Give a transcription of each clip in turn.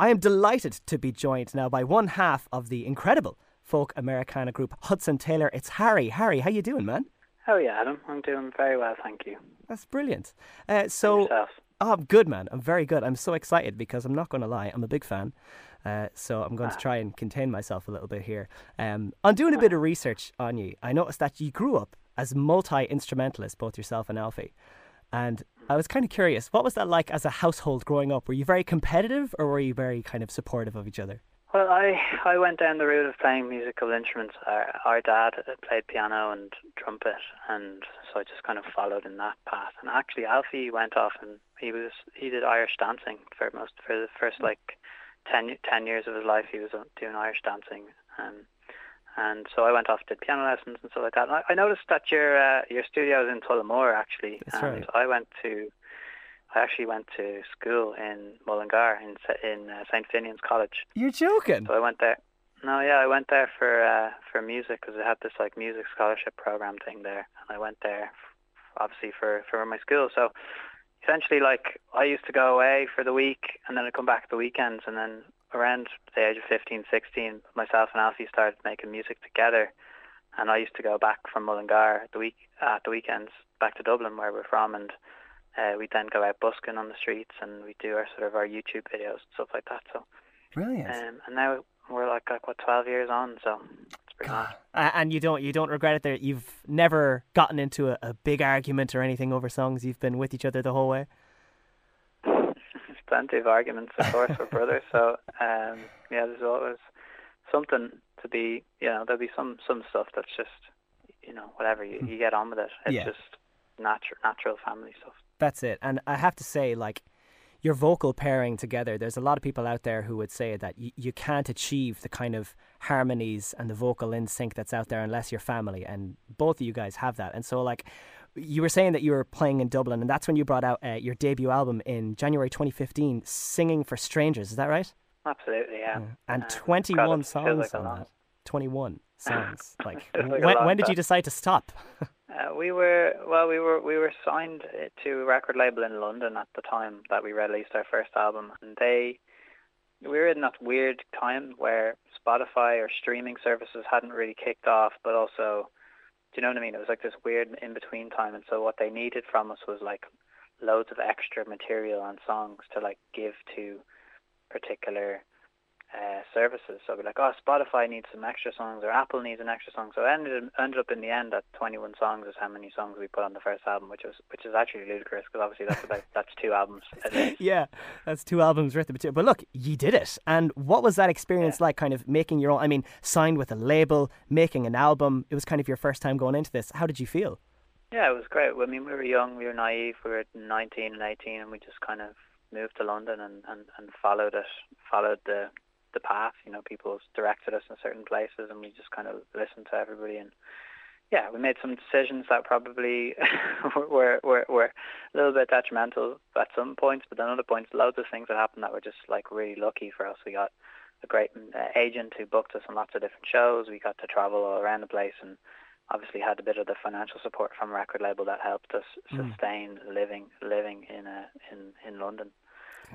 I am delighted to be joined now by one half of the incredible folk Americana group Hudson Taylor. It's Harry. Harry, how you doing, man? How are you, Adam? I'm doing very well, thank you. That's brilliant. Uh, so, oh, I'm good, man. I'm very good. I'm so excited because I'm not going to lie. I'm a big fan. Uh, so I'm going to try and contain myself a little bit here. Um, I'm doing a bit of research on you. I noticed that you grew up as multi-instrumentalist, both yourself and Alfie. And I was kind of curious, what was that like as a household growing up? Were you very competitive or were you very kind of supportive of each other? Well, I I went down the route of playing musical instruments. Our, our dad played piano and trumpet, and so I just kind of followed in that path. And actually, Alfie went off and he was he did Irish dancing for most for the first like 10, 10 years of his life. He was uh, doing Irish dancing, um, and so I went off did piano lessons and stuff like that. And I, I noticed that your uh, your studio is in Tullamore actually, That's and right. I went to I actually went to school in Mullingar in in uh, St Finian's College. You're joking. So I went there. No, yeah, I went there for uh, for music because they had this like music scholarship program thing there, and I went there obviously for for my school. So essentially, like I used to go away for the week, and then I'd come back the weekends, and then around the age of 15, 16, myself and Alfie started making music together, and I used to go back from Mullingar at the week at the weekends back to Dublin where we're from, and uh, we'd then go out busking on the streets, and we do our sort of our YouTube videos and stuff like that. So. Brilliant. Um, and now we're like, like what twelve years on, so it's pretty mad. Uh, and you don't you don't regret it that you've never gotten into a, a big argument or anything over songs. You've been with each other the whole way. Plenty of arguments, of course, for brothers. So um, yeah, there's always something to be. You know, there'll be some some stuff that's just you know whatever you, you get on with it. It's Yeah. just natural natural family stuff. That's it. And I have to say, like, your vocal pairing together, there's a lot of people out there who would say that you, you can't achieve the kind of harmonies and the vocal in sync that's out there unless you're family. And both of you guys have that. And so, like, you were saying that you were playing in Dublin, and that's when you brought out uh, your debut album in January 2015, Singing for Strangers. Is that right? Absolutely, yeah. And Um, 21 God, songs like on that. 21 songs. Like, like when, when did you decide to stop? Uh, we were well. We were we were signed uh, to a record label in London at the time that we released our first album, and they we were in that weird time where Spotify or streaming services hadn't really kicked off, but also, do you know what I mean? It was like this weird in between time, and so what they needed from us was like loads of extra material and songs to like give to particular uh, services. So we're like, oh, Spotify needs some extra songs, or Apple needs an extra song. So it ended ended up in the end that 21 songs is how many songs we put on the first album, which was which is actually ludicrous because obviously that's about that's two albums. yeah, that's two albums worth of material. But look, you did it. And what was that experience like, kind of making your own? I mean, signed with a label, making an album. It was kind of your first time going into this. How did you feel? Yeah, it was great. I mean, we were young, we were naive, we were 19 and 18, and we just kind of moved to London and, and, and followed it, followed the the path. You know, people directed us in certain places, and we just kind of listened to everybody. And yeah, we made some decisions that probably were, were were a little bit detrimental at some points, but then other points, loads of things that happened that were just like really lucky for us. We got a great uh, agent who booked us on lots of different shows. We got to travel all around the place and obviously had a bit of the financial support from a record label that helped us sustain living living in a, in in London.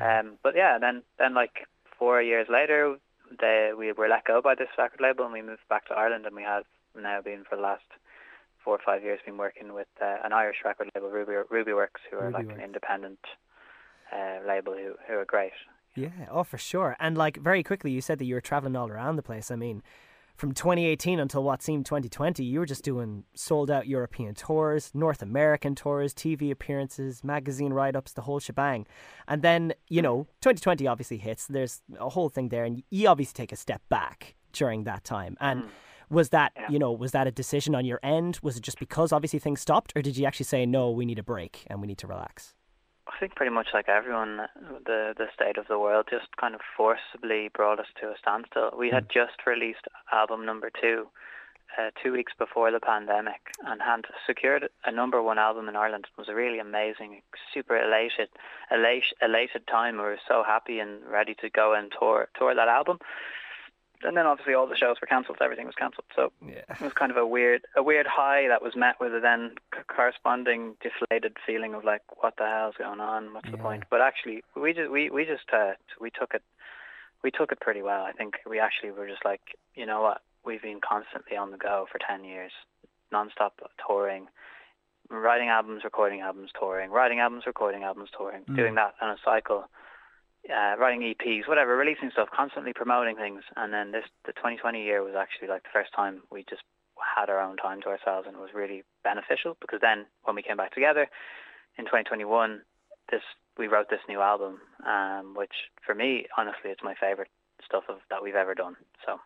Um, but yeah, then then like four years later, they we were let go by this record label and we moved back to Ireland and we have now been for the last four or five years been working with uh, an Irish record label, Ruby Ruby Works, who are like Rubyworks. an independent uh, label who who are great. Yeah, oh, for sure. And like very quickly, you said that you were traveling all around the place. I mean, from 2018 until what seemed 2020, you were just doing sold out European tours, North American tours, TV appearances, magazine write ups, the whole shebang. And then, you know, 2020 obviously hits. There's a whole thing there. And you obviously take a step back during that time. And mm. was that, you know, was that a decision on your end? Was it just because obviously things stopped? Or did you actually say, no, we need a break and we need to relax? I think pretty much like everyone, the the state of the world just kind of forcibly brought us to a standstill. We had just released album number two, uh, two weeks before the pandemic, and had secured a number one album in Ireland. It was a really amazing, super elated, elate, elated time. We were so happy and ready to go and tour tour that album. And then obviously all the shows were cancelled. Everything was cancelled. So Yeah. it was kind of a weird, a weird high that was met with a then corresponding deflated feeling of like, what the hell's going on? What's the point? But actually, we just we we just uh, we took it we took it pretty well. I think we actually were just like, you know what, we've been constantly on the go for ten years, non-stop touring, writing albums, recording albums, touring, writing albums, recording albums, touring, mm. doing that on a cycle. Uh, writing EPs, whatever, releasing stuff, constantly promoting things, and then this the 2020 year was actually like the first time we just had our own time to ourselves, and it was really beneficial because then when we came back together in 2021, this we wrote this new album, um, which for me, honestly, it's my favorite stuff of that we've ever done. So.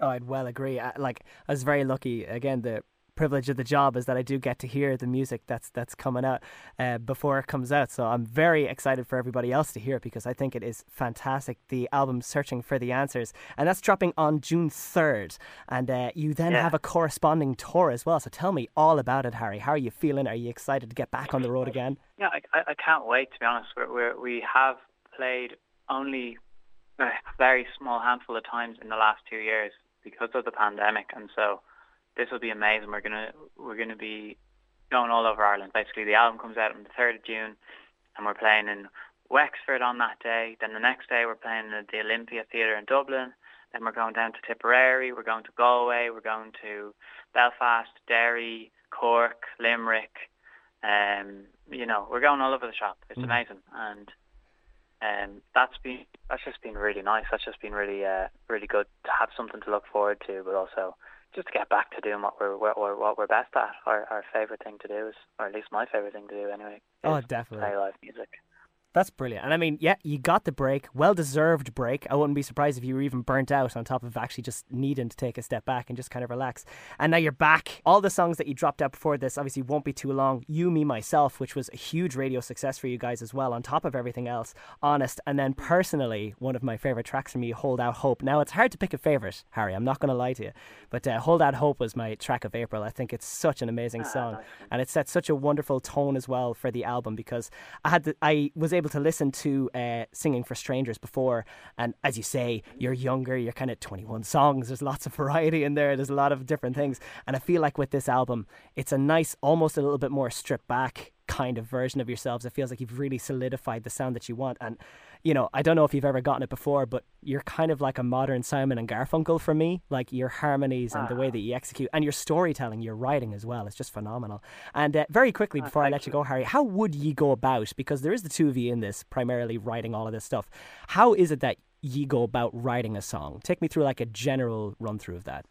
Oh, I'd well agree. I, like I was very lucky. Again, the privilege of the job is that I do get to hear the music that's that's coming out uh, before it comes out. So I'm very excited for everybody else to hear it because I think it is fantastic. The album "Searching for the Answers" and that's dropping on June third, and uh, you then yeah. have a corresponding tour as well. So tell me all about it, Harry. How are you feeling? Are you excited to get back on the road again? Yeah, I, I can't wait. To be honest, we're, we're, we have played only a very small handful of times in the last two years because of the pandemic, and so this will be amazing. We're gonna we're gonna be going all over Ireland. Basically, the album comes out on the third of June, and we're playing in Wexford on that day. Then the next day, we're playing at the Olympia Theatre in Dublin. Then we're going down to Tipperary. We're going to Galway. We're going to Belfast, Derry, Cork, Limerick. Um, you know, we're going all over the shop. It's mm. amazing, and um, that's been that's just been really nice. That's just been really uh, really good to have something to look forward to, but also just to get back to doing what we're what we're, what we're best at. Our our favorite thing to do is, or at least my favorite thing to do anyway. Oh, definitely. Play live music. That's brilliant. And I mean, yeah, you got the break, well deserved break. I wouldn't be surprised if you were even burnt out on top of actually just needing to take a step back and just kind of relax. And now you're back. All the songs that you dropped out before this obviously won't be too long. You, Me, Myself, which was a huge radio success for you guys as well, on top of everything else. Honest. And then personally, one of my favorite tracks from you, Hold Out Hope. Now, it's hard to pick a favorite, Harry. I'm not going to lie to you. But uh, Hold Out Hope was my track of April. I think it's such an amazing ah, song. And it set such a wonderful tone as well for the album because I had the, I was able to listen to uh, singing for strangers before, and as you say, you're younger. You're kind of 21 songs. There's lots of variety in there. There's a lot of different things, and I feel like with this album, it's a nice, almost a little bit more stripped back kind of version of yourselves. It feels like you've really solidified the sound that you want, and you know, I don't know if you've ever gotten it before, but you're kind of like a modern Simon and Garfunkel for me. Like your harmonies and the way that you execute and your storytelling, your writing as well. It's just phenomenal. And uh, very quickly, before I let you go, Harry, how would ye go about, because there is the two of you in this, primarily writing all of this stuff. How is it that ye go about writing a song? Take me through like a general run through of that.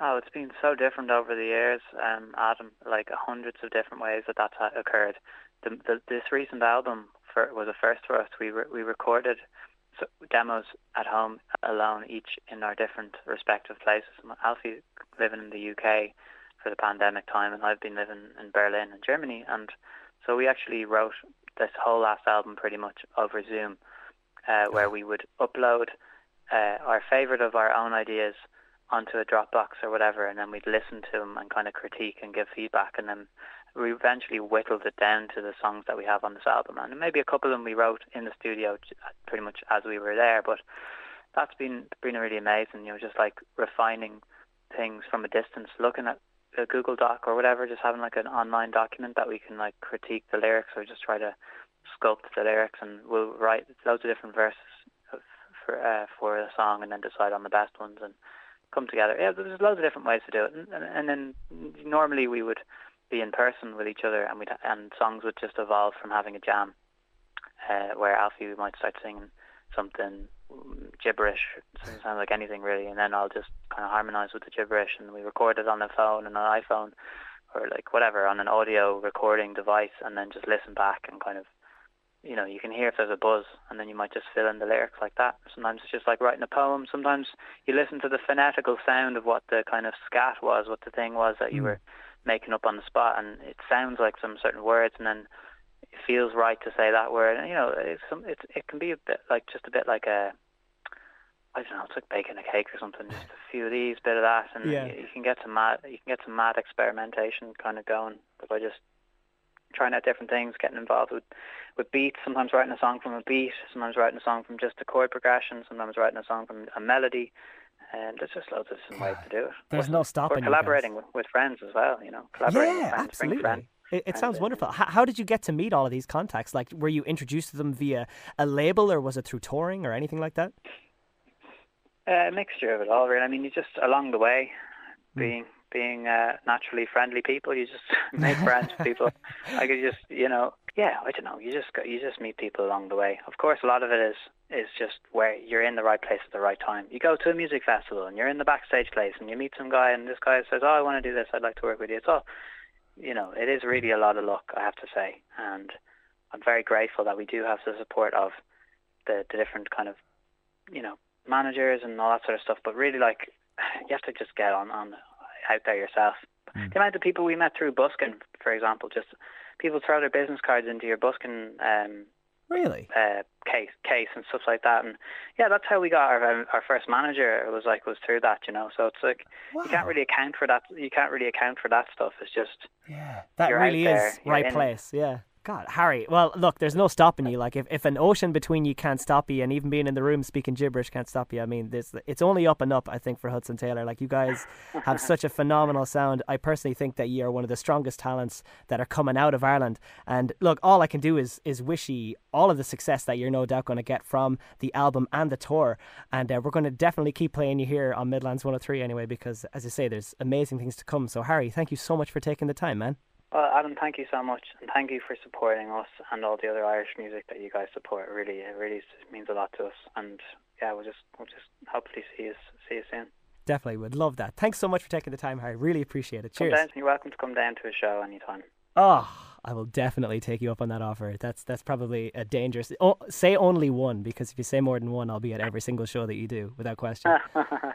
Oh, it's been so different over the years, um, Adam. Like hundreds of different ways that that's occurred. The, the, this recent album for, was a first for us. We re, we recorded demos at home alone, each in our different respective places. Alfie living in the UK for the pandemic time, and I've been living in Berlin and Germany, and so we actually wrote this whole last album pretty much over Zoom, uh, where we would upload uh, our favorite of our own ideas onto a Dropbox or whatever, and then we'd listen to them and kind of critique and give feedback, and then we eventually whittled it down to the songs that we have on this album, and maybe a couple of them we wrote in the studio pretty much as we were there. But that's been been really amazing. You know, just like refining things from a distance, looking at a Google Doc or whatever, just having like an online document that we can like critique the lyrics or just try to sculpt the lyrics, and we'll write loads of different verses for uh, for the song, and then decide on the best ones and come together. Yeah, there's loads of different ways to do it, and, and, then normally we would be in person with each other, and we and songs would just evolve from having a jam, uh, where Alfie might start singing something gibberish, doesn't sound like anything really, and then I'll just kind of harmonize with the gibberish, and we record it on a phone and an iPhone, or like whatever on an audio recording device, and then just listen back and kind of, you know, you can hear if there's a buzz, and then you might just fill in the lyrics like that. Sometimes it's just like writing a poem. Sometimes you listen to the phonetical sound of what the kind of scat was, what the thing was that you mm. were making up on the spot, and it sounds like some certain words, and then it feels right to say that word. And you know, it's some, it's it can be a bit like just a bit like a I don't know, it's like baking a cake or something. Just a few of these, bit of that, and yeah. you, you can get some mad you can get some mad experimentation kind of going by just trying out different things, getting involved with with beats. Sometimes writing a song from a beat, sometimes writing a song from just a chord progression, sometimes writing a song from a melody and there's just loads of different ways to do it. There's no stopping. We're collaborating with, with, friends as well, you know. Collaborating yeah, friends, absolutely. It, it sounds wonderful. How, how, did you get to meet all of these contacts? Like, were you introduced to them via a label, or was it through touring, or anything like that? Uh, a mixture of it all, really. I mean, you just along the way, mm. Being uh, naturally friendly people, you just make friends with people. I could just, you know, yeah, I don't know. You just go, you just meet people along the way. Of course, a lot of it is is just where you're in the right place at the right time. You go to a music festival and you're in the backstage place and you meet some guy and this guy says, "Oh, I want to do this. I'd like to work with you." It's all, you know, it is really a lot of luck, I have to say, and I'm very grateful that we do have the support of the, the different kind of, you know, managers and all that sort of stuff. But really, like, you have to just get on on out there yourself. Mm. The amount of people we met through busking, for example, just people throw their business cards into your busking um, really uh, case case and stuff like that, and yeah, that's how we got our um, our first manager. It was like was through that, you know. So it's like wow. you can't really account for that. You can't really account for that stuff. It's just yeah, that really is there, right place. Yeah. God, Harry. Well, look, there's no stopping you. Like, if, if an ocean between you can't stop you, and even being in the room speaking gibberish can't stop you, I mean, this it's only up and up. I think for Hudson Taylor, like you guys have such a phenomenal sound. I personally think that you are one of the strongest talents that are coming out of Ireland. And look, all I can do is is wish you all of the success that you're no doubt going to get from the album and the tour. And uh, we're going to definitely keep playing you here on Midlands 103 anyway, because as I say, there's amazing things to come. So, Harry, thank you so much for taking the time, man. Well, Adam, thank you so much, and thank you for supporting us and all the other Irish music that you guys support. Really, it really means a lot to us, and yeah, we'll just, we'll just hopefully see you, see you soon. Definitely would love that. Thanks so much for taking the time, Harry. Really appreciate it. Cheers. Down, you're welcome to come down to a show anytime. Oh, I will definitely take you up on that offer. That's that's probably a dangerous. Oh, say only one because if you say more than one, I'll be at every single show that you do without question.